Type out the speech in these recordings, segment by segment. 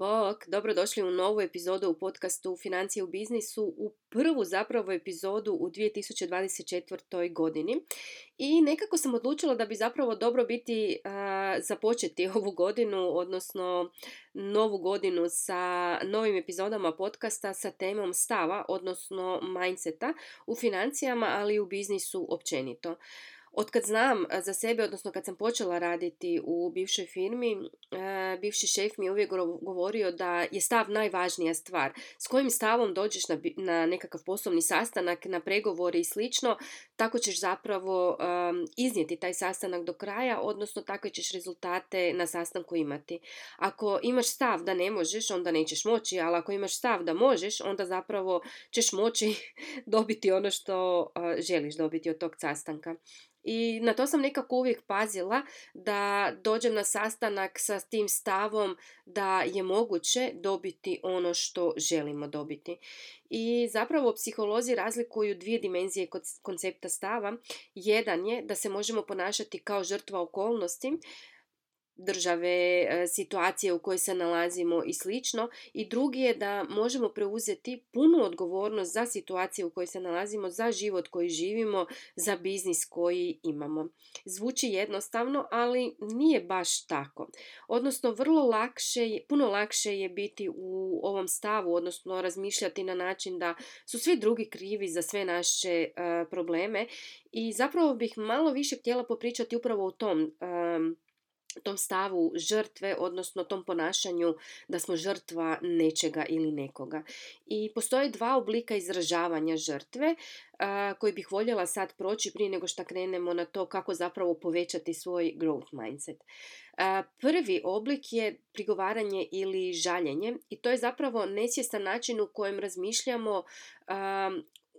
Bok, dobrodošli u novu epizodu u podcastu Financije u biznisu, u prvu zapravo epizodu u 2024. godini. I nekako sam odlučila da bi zapravo dobro biti započeti ovu godinu, odnosno novu godinu sa novim epizodama podcasta sa temom stava, odnosno mindseta u financijama, ali i u biznisu općenito. Otkad znam za sebe, odnosno kad sam počela raditi u bivšoj firmi, bivši šef mi je uvijek govorio da je stav najvažnija stvar. S kojim stavom dođeš na, na nekakav poslovni sastanak, na pregovori i slično, tako ćeš zapravo iznijeti taj sastanak do kraja, odnosno takve ćeš rezultate na sastanku imati. Ako imaš stav da ne možeš, onda nećeš moći, ali ako imaš stav da možeš, onda zapravo ćeš moći dobiti ono što želiš dobiti od tog sastanka. I na to sam nekako uvijek pazila da dođem na sastanak sa tim stavom da je moguće dobiti ono što želimo dobiti. I zapravo psiholozi razlikuju dvije dimenzije koncepta stava. Jedan je da se možemo ponašati kao žrtva okolnosti, države, e, situacije u kojoj se nalazimo i slično. I drugi je da možemo preuzeti punu odgovornost za situacije u kojoj se nalazimo, za život koji živimo, za biznis koji imamo. Zvuči jednostavno, ali nije baš tako. Odnosno, vrlo lakše, puno lakše je biti u ovom stavu, odnosno razmišljati na način da su svi drugi krivi za sve naše e, probleme i zapravo bih malo više htjela popričati upravo o tom tom stavu žrtve, odnosno tom ponašanju da smo žrtva nečega ili nekoga. I postoje dva oblika izražavanja žrtve koji bih voljela sad proći prije nego što krenemo na to kako zapravo povećati svoj growth mindset. prvi oblik je prigovaranje ili žaljenje i to je zapravo nesvjestan način u kojem razmišljamo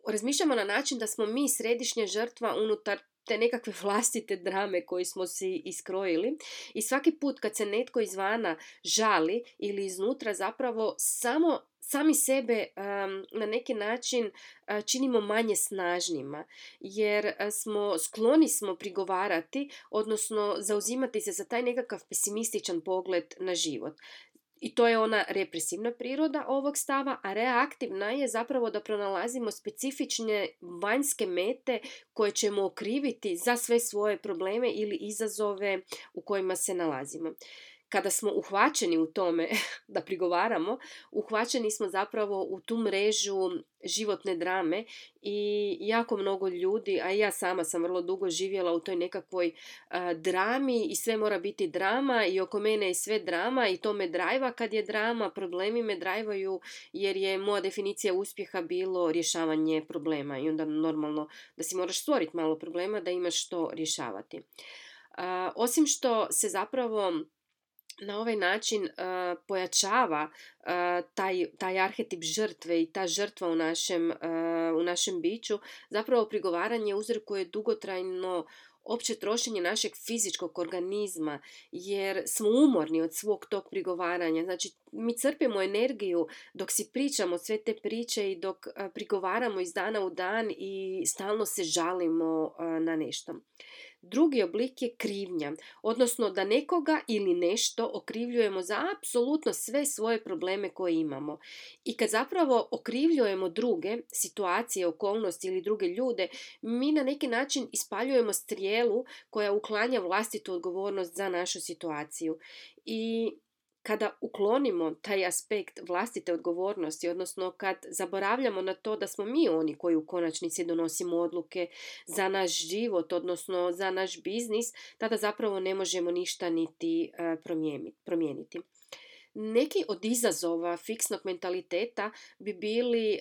razmišljamo na način da smo mi središnja žrtva unutar te nekakve vlastite drame koje smo si iskrojili i svaki put kad se netko izvana žali ili iznutra zapravo samo sami sebe na neki način činimo manje snažnima jer smo skloni smo prigovarati odnosno zauzimati se za taj nekakav pesimističan pogled na život i to je ona represivna priroda ovog stava, a reaktivna je zapravo da pronalazimo specifične vanjske mete koje ćemo okriviti za sve svoje probleme ili izazove u kojima se nalazimo kada smo uhvaćeni u tome da prigovaramo, uhvaćeni smo zapravo u tu mrežu životne drame i jako mnogo ljudi, a ja sama sam vrlo dugo živjela u toj nekakvoj drami i sve mora biti drama i oko mene je sve drama i to me drajva kad je drama, problemi me drajvaju jer je moja definicija uspjeha bilo rješavanje problema i onda normalno da si moraš stvoriti malo problema da imaš što rješavati. osim što se zapravo na ovaj način uh, pojačava uh, taj, taj arhetip žrtve i ta žrtva u našem, uh, u našem biću, zapravo prigovaranje uzrokuje dugotrajno opće trošenje našeg fizičkog organizma jer smo umorni od svog tog prigovaranja. Znači mi crpimo energiju dok si pričamo sve te priče i dok prigovaramo iz dana u dan i stalno se žalimo na nešto. Drugi oblik je krivnja, odnosno da nekoga ili nešto okrivljujemo za apsolutno sve svoje probleme koje imamo. I kad zapravo okrivljujemo druge situacije, okolnosti ili druge ljude, mi na neki način ispaljujemo strijelu koja uklanja vlastitu odgovornost za našu situaciju. I kada uklonimo taj aspekt vlastite odgovornosti, odnosno kad zaboravljamo na to da smo mi oni koji u konačnici donosimo odluke za naš život, odnosno za naš biznis, tada zapravo ne možemo ništa niti e, promijeniti. Neki od izazova fiksnog mentaliteta bi bili e,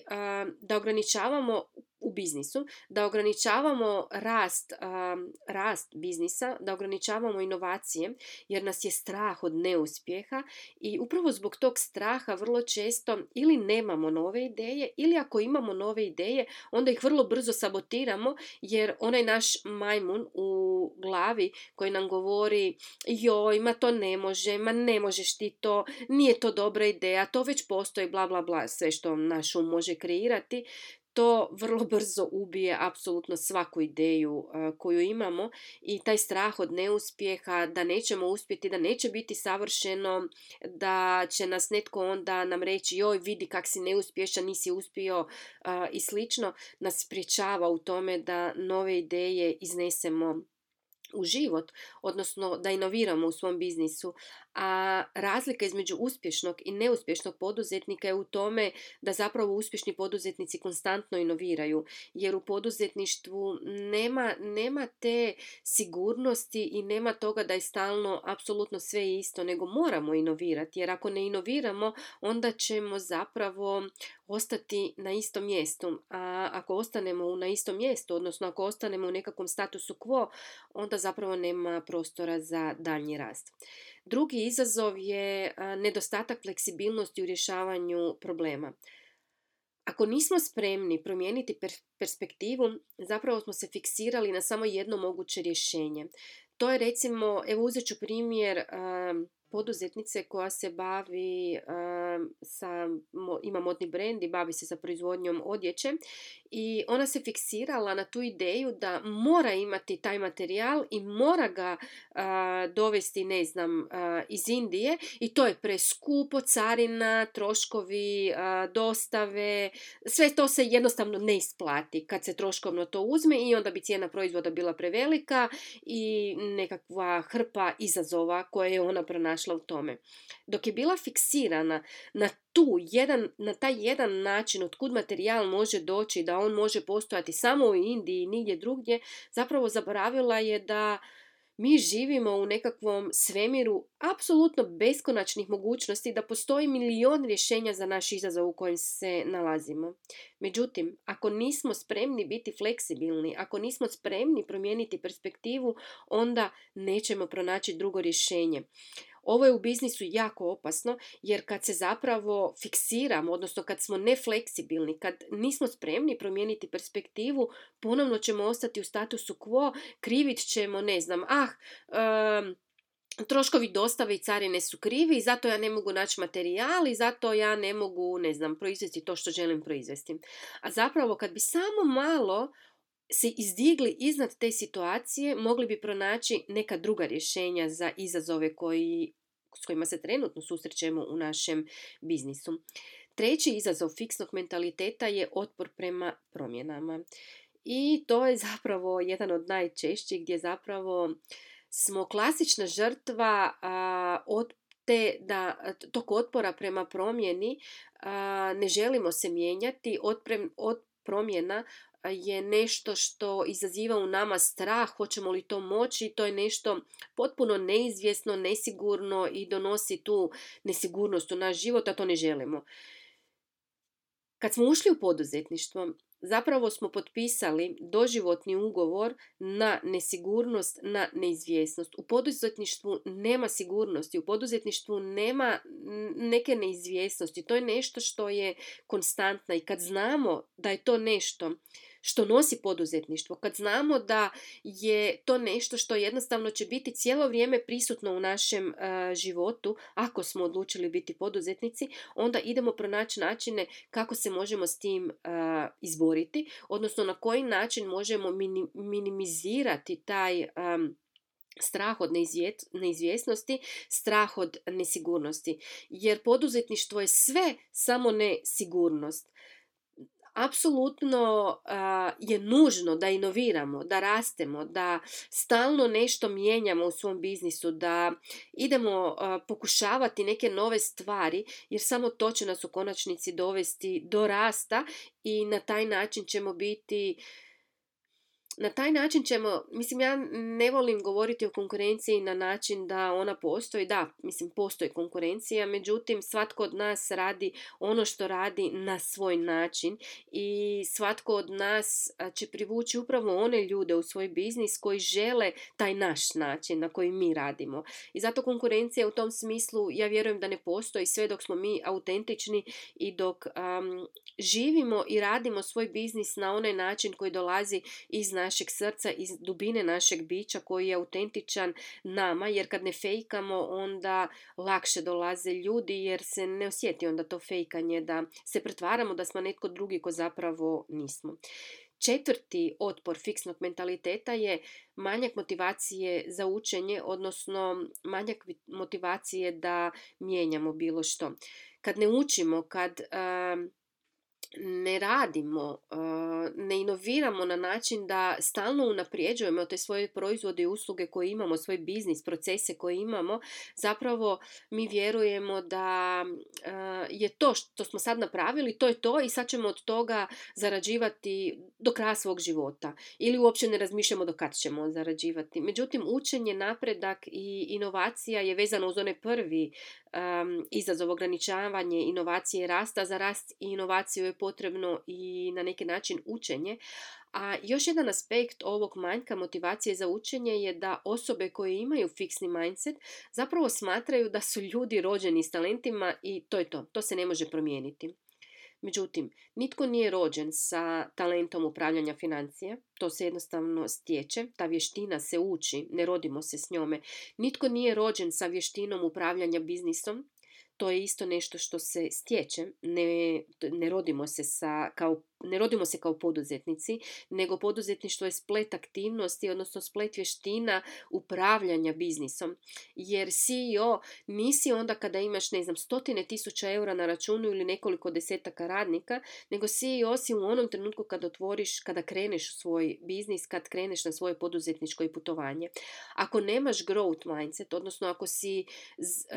da ograničavamo u biznisu, da ograničavamo rast, rast biznisa, da ograničavamo inovacije jer nas je strah od neuspjeha i upravo zbog tog straha vrlo često ili nemamo nove ideje ili ako imamo nove ideje onda ih vrlo brzo sabotiramo jer onaj naš majmun u glavi koji nam govori joj ma to ne može, ma ne možeš ti to, nije to dobra ideja, to već postoji bla bla bla sve što naš um može kreirati to vrlo brzo ubije apsolutno svaku ideju koju imamo i taj strah od neuspjeha, da nećemo uspjeti, da neće biti savršeno, da će nas netko onda nam reći joj vidi kak si neuspješan, nisi uspio i slično, nas spriječava u tome da nove ideje iznesemo u život, odnosno da inoviramo u svom biznisu, a razlika između uspješnog i neuspješnog poduzetnika je u tome da zapravo uspješni poduzetnici konstantno inoviraju, jer u poduzetništvu nema, nema te sigurnosti i nema toga da je stalno apsolutno sve isto, nego moramo inovirati, jer ako ne inoviramo, onda ćemo zapravo ostati na istom mjestu. A ako ostanemo na istom mjestu, odnosno ako ostanemo u nekakvom statusu quo, onda zapravo nema prostora za daljnji rast. Drugi izazov je nedostatak fleksibilnosti u rješavanju problema. Ako nismo spremni promijeniti perspektivu, zapravo smo se fiksirali na samo jedno moguće rješenje. To je recimo, evo uzet ću primjer poduzetnice koja se bavi sa, ima modni brend i bavi se sa proizvodnjom odjeće i ona se fiksirala na tu ideju da mora imati taj materijal i mora ga dovesti, ne znam, iz Indije i to je preskupo, carina, troškovi, dostave, sve to se jednostavno ne isplati kad se troškovno to uzme i onda bi cijena proizvoda bila prevelika i nekakva hrpa izazova koje je ona pronašla u tome. Dok je bila fiksirana na tu jedan, na taj jedan način od kud materijal može doći, da on može postojati samo u Indiji i nigdje drugdje, zapravo zaboravila je da mi živimo u nekakvom svemiru apsolutno beskonačnih mogućnosti da postoji milion rješenja za naš izazov u kojem se nalazimo. Međutim, ako nismo spremni biti fleksibilni, ako nismo spremni promijeniti perspektivu, onda nećemo pronaći drugo rješenje. Ovo je u biznisu jako opasno jer kad se zapravo fiksiramo, odnosno kad smo nefleksibilni, kad nismo spremni promijeniti perspektivu, ponovno ćemo ostati u statusu quo, krivit ćemo, ne znam, ah, troškovi dostave i carine su krivi i zato ja ne mogu naći materijal i zato ja ne mogu, ne znam, proizvesti to što želim proizvesti. A zapravo kad bi samo malo se izdigli iznad te situacije, mogli bi pronaći neka druga rješenja za izazove koji, s kojima se trenutno susrećemo u našem biznisu. Treći izazov fiksnog mentaliteta je otpor prema promjenama. I to je zapravo jedan od najčešćih gdje zapravo smo klasična žrtva od te da tog otpora prema promjeni ne želimo se mijenjati od, od promjena je nešto što izaziva u nama strah, hoćemo li to moći, to je nešto potpuno neizvjesno, nesigurno i donosi tu nesigurnost u naš život, a to ne želimo. Kad smo ušli u poduzetništvo, zapravo smo potpisali doživotni ugovor na nesigurnost, na neizvjesnost. U poduzetništvu nema sigurnosti, u poduzetništvu nema neke neizvjesnosti. To je nešto što je konstantna i kad znamo da je to nešto što nosi poduzetništvo, kad znamo da je to nešto što jednostavno će biti cijelo vrijeme prisutno u našem uh, životu, ako smo odlučili biti poduzetnici, onda idemo pronaći načine kako se možemo s tim uh, izboriti, odnosno na koji način možemo minimizirati taj um, strah od neizvjesnosti, strah od nesigurnosti. Jer poduzetništvo je sve samo ne apsolutno je nužno da inoviramo, da rastemo, da stalno nešto mijenjamo u svom biznisu, da idemo pokušavati neke nove stvari jer samo to će nas u konačnici dovesti do rasta i na taj način ćemo biti na taj način ćemo, mislim ja ne volim govoriti o konkurenciji na način da ona postoji, da, mislim postoji konkurencija, međutim svatko od nas radi ono što radi na svoj način i svatko od nas će privući upravo one ljude u svoj biznis koji žele taj naš način na koji mi radimo. I zato konkurencija u tom smislu ja vjerujem da ne postoji sve dok smo mi autentični i dok živimo i radimo svoj biznis na onaj način koji dolazi iz naše našeg srca, iz dubine našeg bića koji je autentičan nama, jer kad ne fejkamo onda lakše dolaze ljudi jer se ne osjeti onda to fejkanje da se pretvaramo da smo netko drugi ko zapravo nismo. Četvrti otpor fiksnog mentaliteta je manjak motivacije za učenje, odnosno manjak motivacije da mijenjamo bilo što. Kad ne učimo, kad ne radimo, ne inoviramo na način da stalno unaprijeđujemo te svoje proizvode i usluge koje imamo, svoj biznis, procese koje imamo, zapravo mi vjerujemo da je to što smo sad napravili, to je to i sad ćemo od toga zarađivati do kraja svog života. Ili uopće ne razmišljamo do kad ćemo zarađivati. Međutim, učenje, napredak i inovacija je vezano uz onaj prvi um, izazov ograničavanje inovacije i rasta. Za rast i inovaciju je potrebno i na neki način učenje. A još jedan aspekt ovog manjka motivacije za učenje je da osobe koje imaju fiksni mindset zapravo smatraju da su ljudi rođeni s talentima i to je to. To se ne može promijeniti. Međutim, nitko nije rođen sa talentom upravljanja financija, to se jednostavno stječe, ta vještina se uči, ne rodimo se s njome. Nitko nije rođen sa vještinom upravljanja biznisom, to je isto nešto što se stječe, ne, ne rodimo se sa, kao ne rodimo se kao poduzetnici, nego poduzetništvo je splet aktivnosti, odnosno splet vještina upravljanja biznisom. Jer CEO nisi onda kada imaš, ne znam, stotine tisuća eura na računu ili nekoliko desetaka radnika, nego CEO si u onom trenutku kad otvoriš, kada kreneš u svoj biznis, kad kreneš na svoje poduzetničko i putovanje. Ako nemaš growth mindset, odnosno ako si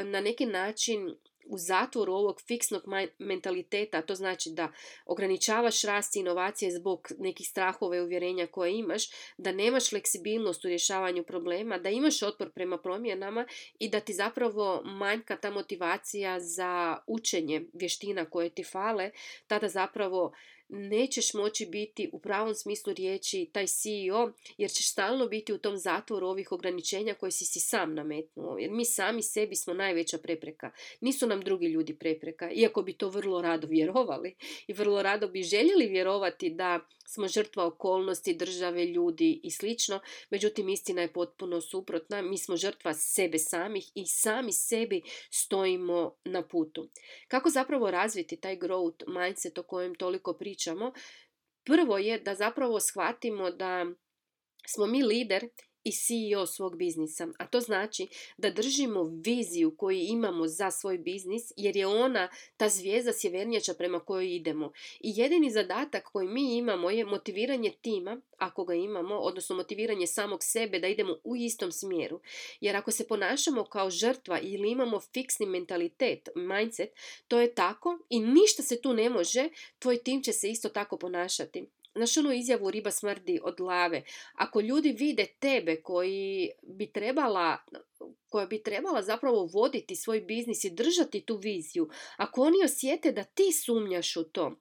na neki način u zatvoru ovog fiksnog mentaliteta, to znači da ograničavaš rast inovacije zbog nekih strahova i uvjerenja koje imaš, da nemaš fleksibilnost u rješavanju problema, da imaš otpor prema promjenama i da ti zapravo manjka ta motivacija za učenje vještina koje ti fale, tada zapravo nećeš moći biti u pravom smislu riječi taj CEO jer ćeš stalno biti u tom zatvoru ovih ograničenja koje si si sam nametnuo. Jer mi sami sebi smo najveća prepreka. Nisu nam drugi ljudi prepreka, iako bi to vrlo rado vjerovali i vrlo rado bi željeli vjerovati da smo žrtva okolnosti, države, ljudi i slično. Međutim, istina je potpuno suprotna. Mi smo žrtva sebe samih i sami sebi stojimo na putu. Kako zapravo razviti taj growth mindset o kojem toliko pričamo? Prvo je da zapravo shvatimo da smo mi lider i CEO svog biznisa. A to znači da držimo viziju koju imamo za svoj biznis jer je ona ta zvijezda sjevernjača prema kojoj idemo. I jedini zadatak koji mi imamo je motiviranje tima, ako ga imamo, odnosno motiviranje samog sebe da idemo u istom smjeru. Jer ako se ponašamo kao žrtva ili imamo fiksni mentalitet, mindset, to je tako i ništa se tu ne može, tvoj tim će se isto tako ponašati. Znaš onu izjavu riba smrdi od glave. Ako ljudi vide tebe koji bi trebala koja bi trebala zapravo voditi svoj biznis i držati tu viziju, ako oni osjete da ti sumnjaš u to,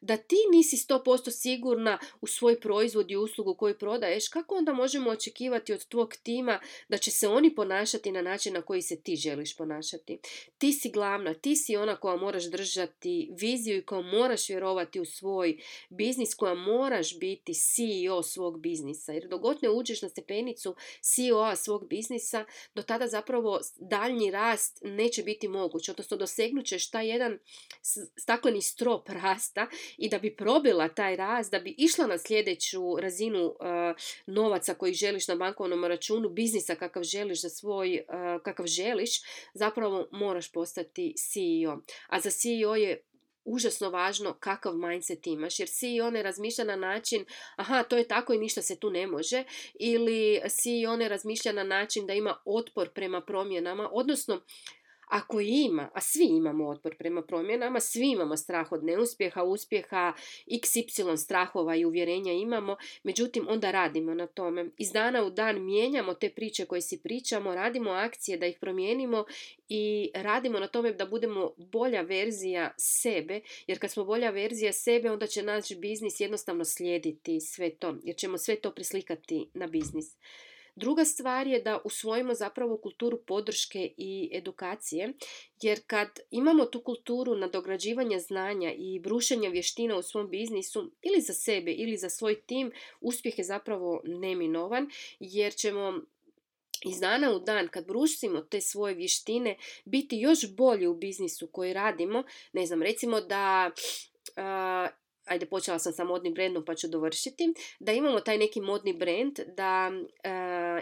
da ti nisi 100% sigurna u svoj proizvod i uslugu koju prodaješ, kako onda možemo očekivati od tvog tima da će se oni ponašati na način na koji se ti želiš ponašati? Ti si glavna, ti si ona koja moraš držati viziju i koja moraš vjerovati u svoj biznis, koja moraš biti CEO svog biznisa. Jer dogod ne uđeš na stepenicu CEO-a svog biznisa, do tada zapravo daljnji rast neće biti moguć, odnosno dosegnut ćeš taj jedan stakleni strop rasta i da bi probila taj rast, da bi išla na sljedeću razinu uh, novaca koji želiš na bankovnom računu, biznisa kakav želiš za svoj, uh, kakav želiš, zapravo moraš postati CEO. A za CEO je užasno važno kakav mindset imaš, jer CEO ne razmišlja na način aha, to je tako i ništa se tu ne može, ili CEO ne razmišlja na način da ima otpor prema promjenama, odnosno ako ima, a svi imamo otpor prema promjenama, svi imamo strah od neuspjeha, uspjeha, xy strahova i uvjerenja imamo, međutim onda radimo na tome. Iz dana u dan mijenjamo te priče koje si pričamo, radimo akcije da ih promijenimo i radimo na tome da budemo bolja verzija sebe, jer kad smo bolja verzija sebe, onda će naš biznis jednostavno slijediti sve to, jer ćemo sve to preslikati na biznis. Druga stvar je da usvojimo zapravo kulturu podrške i edukacije, jer kad imamo tu kulturu nadograđivanja znanja i brušenja vještina u svom biznisu ili za sebe ili za svoj tim, uspjeh je zapravo neminovan, jer ćemo iz dana u dan kad brušimo te svoje vještine biti još bolji u biznisu koji radimo, ne znam, recimo da ajde počela sam sa modnim brendom pa ću dovršiti, da imamo taj neki modni brend, da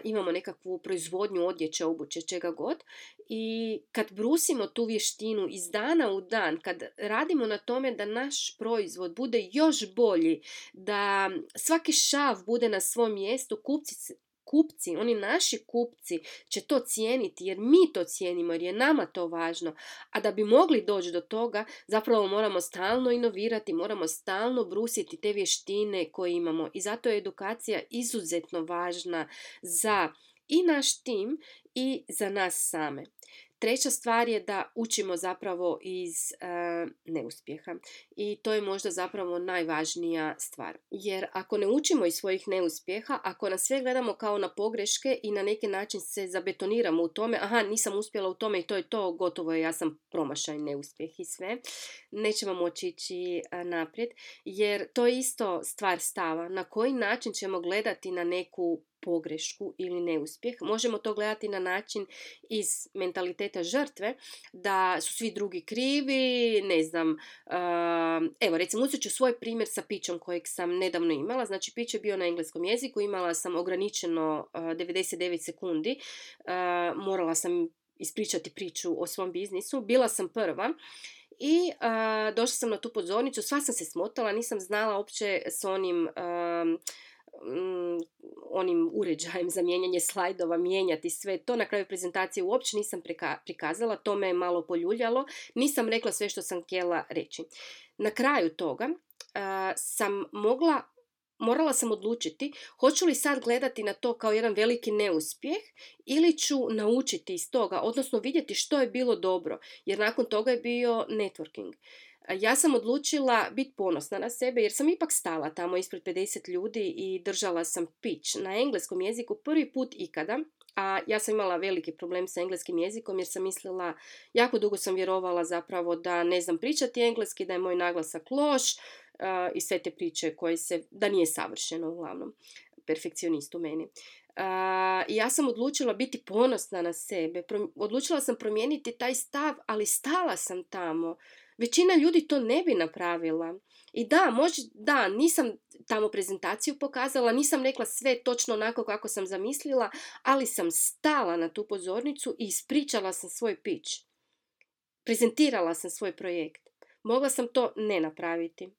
imamo nekakvu proizvodnju odjeće, obuće, čega god. I kad brusimo tu vještinu iz dana u dan, kad radimo na tome da naš proizvod bude još bolji, da svaki šav bude na svom mjestu, kupci kupci, oni naši kupci će to cijeniti jer mi to cijenimo jer je nama to važno. A da bi mogli doći do toga, zapravo moramo stalno inovirati, moramo stalno brusiti te vještine koje imamo. I zato je edukacija izuzetno važna za i naš tim i za nas same. Treća stvar je da učimo zapravo iz e, neuspjeha i to je možda zapravo najvažnija stvar. Jer ako ne učimo iz svojih neuspjeha, ako nas sve gledamo kao na pogreške i na neki način se zabetoniramo u tome, aha nisam uspjela u tome i to je to, gotovo je, ja sam promašaj, neuspjeh i sve, nećemo moći ići e, naprijed jer to je isto stvar stava. Na koji način ćemo gledati na neku pogrešku ili neuspjeh. Možemo to gledati na način iz mentaliteta žrtve, da su svi drugi krivi, ne znam, uh, evo recimo uzet ću svoj primjer sa pićom kojeg sam nedavno imala, znači pić je bio na engleskom jeziku, imala sam ograničeno 99 uh, sekundi, uh, morala sam ispričati priču o svom biznisu, bila sam prva i došla sam na tu pozornicu, sva sam se smotala, nisam znala uopće s onim um, Mm, onim uređajem za mijenjanje slajdova mijenjati sve to. Na kraju prezentacije uopće nisam prikazala, to me je malo poljuljalo. Nisam rekla sve što sam htjela reći. Na kraju toga sam mogla morala sam odlučiti hoću li sad gledati na to kao jedan veliki neuspjeh ili ću naučiti iz toga, odnosno vidjeti što je bilo dobro, jer nakon toga je bio networking ja sam odlučila biti ponosna na sebe jer sam ipak stala tamo ispred 50 ljudi i držala sam pitch na engleskom jeziku prvi put ikada. A ja sam imala veliki problem sa engleskim jezikom jer sam mislila, jako dugo sam vjerovala zapravo da ne znam pričati engleski, da je moj naglasak loš i sve te priče koje se, da nije savršeno uglavnom, perfekcionist u meni. Ja sam odlučila biti ponosna na sebe, odlučila sam promijeniti taj stav, ali stala sam tamo. Većina ljudi to ne bi napravila. I da, može, da, nisam tamo prezentaciju pokazala, nisam rekla sve točno onako kako sam zamislila, ali sam stala na tu pozornicu i ispričala sam svoj pitch. Prezentirala sam svoj projekt. Mogla sam to ne napraviti.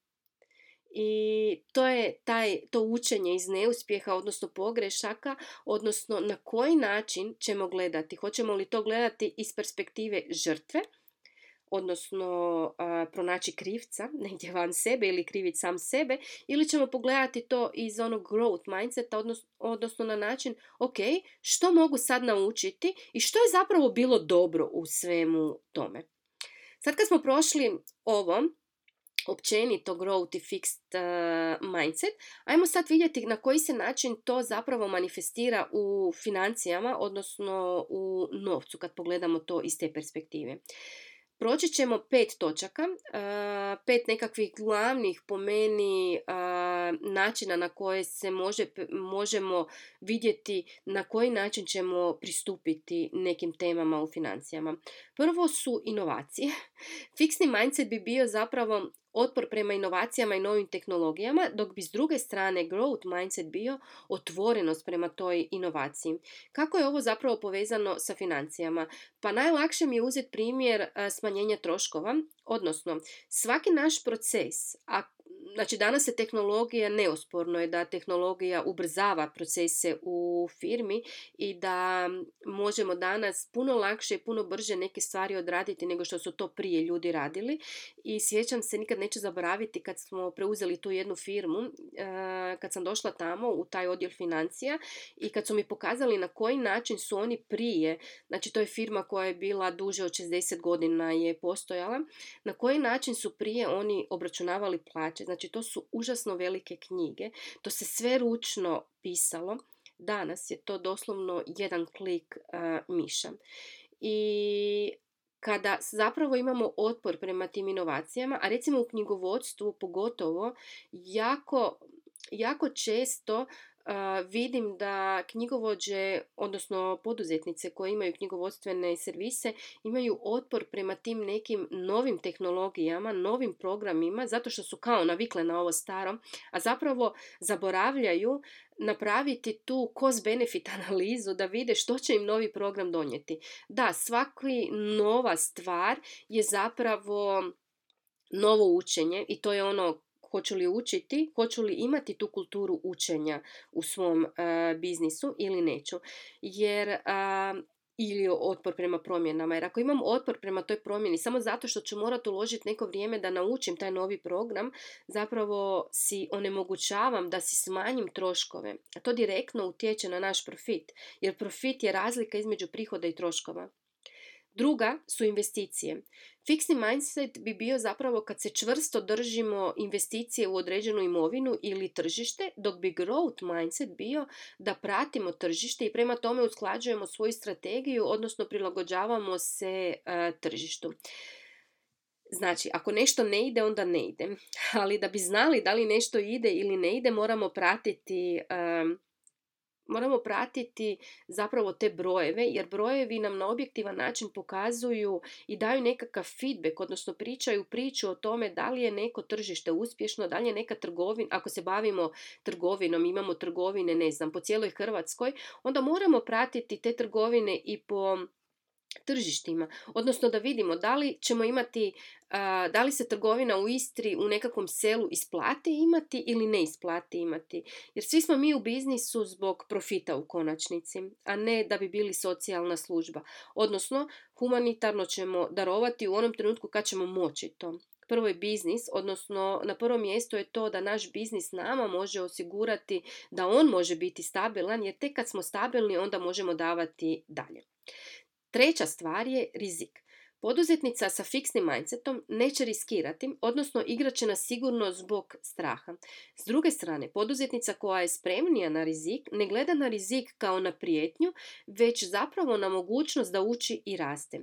I to je taj, to učenje iz neuspjeha, odnosno pogrešaka, odnosno na koji način ćemo gledati. Hoćemo li to gledati iz perspektive žrtve odnosno pronaći krivca negdje van sebe ili kriviti sam sebe ili ćemo pogledati to iz onog growth mindseta odnosno, odnosno na način ok, što mogu sad naučiti i što je zapravo bilo dobro u svemu tome. Sad kad smo prošli ovo, općenito growth i fixed mindset, ajmo sad vidjeti na koji se način to zapravo manifestira u financijama, odnosno u novcu kad pogledamo to iz te perspektive. Proći ćemo pet točaka, pet nekakvih glavnih po meni načina na koje se može, možemo vidjeti na koji način ćemo pristupiti nekim temama u financijama. Prvo su inovacije. Fiksni mindset bi bio zapravo otpor prema inovacijama i novim tehnologijama, dok bi s druge strane growth mindset bio otvorenost prema toj inovaciji. Kako je ovo zapravo povezano sa financijama? Pa najlakše mi je uzeti primjer smanjenja troškova, odnosno svaki naš proces, a znači danas je tehnologija, neosporno je da tehnologija ubrzava procese u firmi i da možemo danas puno lakše i puno brže neke stvari odraditi nego što su to prije ljudi radili. I sjećam se, nikad neću zaboraviti kad smo preuzeli tu jednu firmu, eh, kad sam došla tamo u taj odjel financija i kad su mi pokazali na koji način su oni prije, znači to je firma koja je bila duže od 60 godina je postojala, na koji način su prije oni obračunavali plaće. Znači to su užasno velike knjige, to se sve ručno pisalo. Danas je to doslovno jedan klik miša. I kada zapravo imamo otpor prema tim inovacijama, a recimo u knjigovodstvu pogotovo, jako, jako često vidim da knjigovođe, odnosno poduzetnice koje imaju knjigovodstvene servise, imaju otpor prema tim nekim novim tehnologijama, novim programima, zato što su kao navikle na ovo staro, a zapravo zaboravljaju napraviti tu cost-benefit analizu da vide što će im novi program donijeti. Da, svaki nova stvar je zapravo novo učenje i to je ono hoću li učiti, hoću li imati tu kulturu učenja u svom uh, biznisu ili neću. Jer uh, ili otpor prema promjenama. Jer ako imam otpor prema toj promjeni samo zato što ću morati uložiti neko vrijeme da naučim taj novi program, zapravo si onemogućavam da si smanjim troškove. A to direktno utječe na naš profit. Jer profit je razlika između prihoda i troškova. Druga su investicije. Fiksni mindset bi bio zapravo kad se čvrsto držimo investicije u određenu imovinu ili tržište, dok bi growth mindset bio da pratimo tržište i prema tome usklađujemo svoju strategiju, odnosno prilagođavamo se e, tržištu. Znači, ako nešto ne ide, onda ne ide. Ali da bi znali da li nešto ide ili ne ide, moramo pratiti e, moramo pratiti zapravo te brojeve jer brojevi nam na objektivan način pokazuju i daju nekakav feedback, odnosno pričaju priču o tome da li je neko tržište uspješno, da li je neka trgovina, ako se bavimo trgovinom, imamo trgovine, ne znam, po cijeloj Hrvatskoj, onda moramo pratiti te trgovine i po tržištima, odnosno da vidimo da li ćemo imati, da li se trgovina u Istri u nekakvom selu isplati imati ili ne isplati imati. Jer svi smo mi u biznisu zbog profita u konačnici, a ne da bi bili socijalna služba. Odnosno, humanitarno ćemo darovati u onom trenutku kad ćemo moći to. Prvo je biznis, odnosno na prvom mjestu je to da naš biznis nama može osigurati da on može biti stabilan, jer tek kad smo stabilni onda možemo davati dalje. Treća stvar je rizik. Poduzetnica sa fiksnim mindsetom neće riskirati, odnosno igrat će na sigurno zbog straha. S druge strane, poduzetnica koja je spremnija na rizik ne gleda na rizik kao na prijetnju, već zapravo na mogućnost da uči i raste.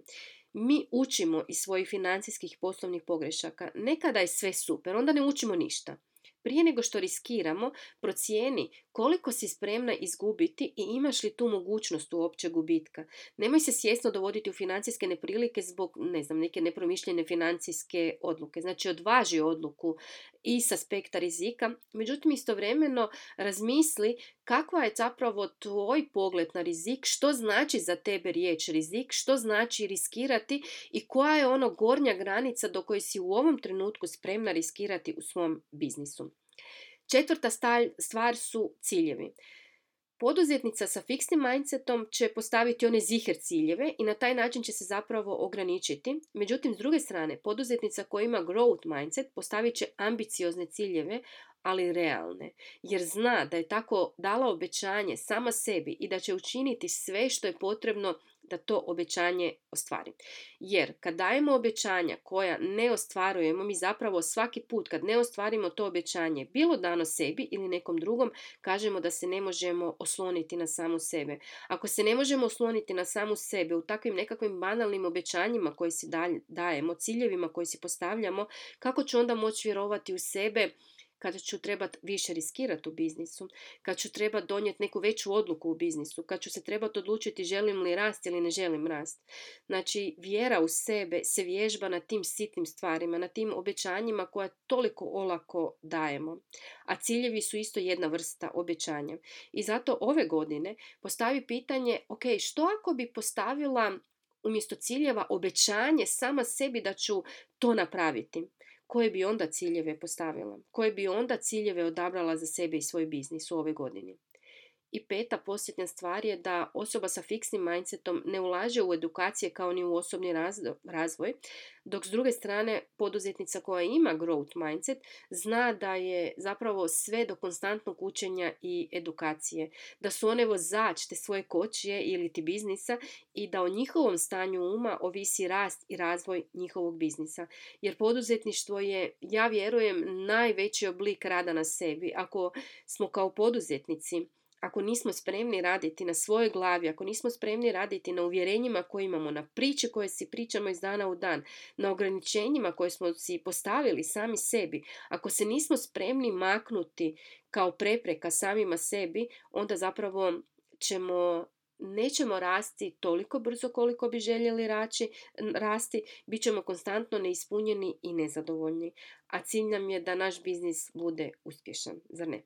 Mi učimo iz svojih financijskih poslovnih pogrešaka. Nekada je sve super, onda ne učimo ništa. Prije nego što riskiramo, procijeni koliko si spremna izgubiti i imaš li tu mogućnost uopće gubitka. Nemoj se svjesno dovoditi u financijske neprilike zbog ne znam, neke nepromišljene financijske odluke. Znači odvaži odluku i s aspekta rizika, međutim istovremeno razmisli kakva je zapravo tvoj pogled na rizik, što znači za tebe riječ rizik, što znači riskirati i koja je ono gornja granica do koje si u ovom trenutku spremna riskirati u svom biznisu. Četvrta stvar su ciljevi. Poduzetnica sa fiksnim mindsetom će postaviti one ziher ciljeve i na taj način će se zapravo ograničiti. Međutim, s druge strane, poduzetnica koja ima growth mindset postavit će ambiciozne ciljeve, ali realne, jer zna da je tako dala obećanje sama sebi i da će učiniti sve što je potrebno da to obećanje ostvari. Jer kad dajemo obećanja koja ne ostvarujemo, mi zapravo svaki put kad ne ostvarimo to obećanje, bilo dano sebi ili nekom drugom, kažemo da se ne možemo osloniti na samu sebe. Ako se ne možemo osloniti na samu sebe u takvim nekakvim banalnim obećanjima koje si dajemo, ciljevima koje si postavljamo, kako ću onda moći vjerovati u sebe kada ću trebati više riskirati u biznisu, kad ću trebati donijeti neku veću odluku u biznisu, kad ću se trebati odlučiti želim li rast ili ne želim rast. Znači, vjera u sebe se vježba na tim sitnim stvarima, na tim obećanjima koja toliko olako dajemo. A ciljevi su isto jedna vrsta obećanja. I zato ove godine postavi pitanje, ok, što ako bi postavila umjesto ciljeva obećanje sama sebi da ću to napraviti koje bi onda ciljeve postavila, koje bi onda ciljeve odabrala za sebe i svoj biznis u ove godini. I peta posljednja stvar je da osoba sa fiksnim mindsetom ne ulaže u edukacije kao ni u osobni razvoj, dok s druge strane poduzetnica koja ima growth mindset zna da je zapravo sve do konstantnog učenja i edukacije, da su one vozač te svoje kočije ili ti biznisa i da o njihovom stanju uma ovisi rast i razvoj njihovog biznisa. Jer poduzetništvo je, ja vjerujem, najveći oblik rada na sebi. Ako smo kao poduzetnici ako nismo spremni raditi na svojoj glavi, ako nismo spremni raditi na uvjerenjima koje imamo, na priče koje si pričamo iz dana u dan, na ograničenjima koje smo si postavili sami sebi, ako se nismo spremni maknuti kao prepreka samima sebi, onda zapravo ćemo nećemo rasti toliko brzo koliko bi željeli raći, rasti, bit ćemo konstantno neispunjeni i nezadovoljni. A cilj nam je da naš biznis bude uspješan, zar ne?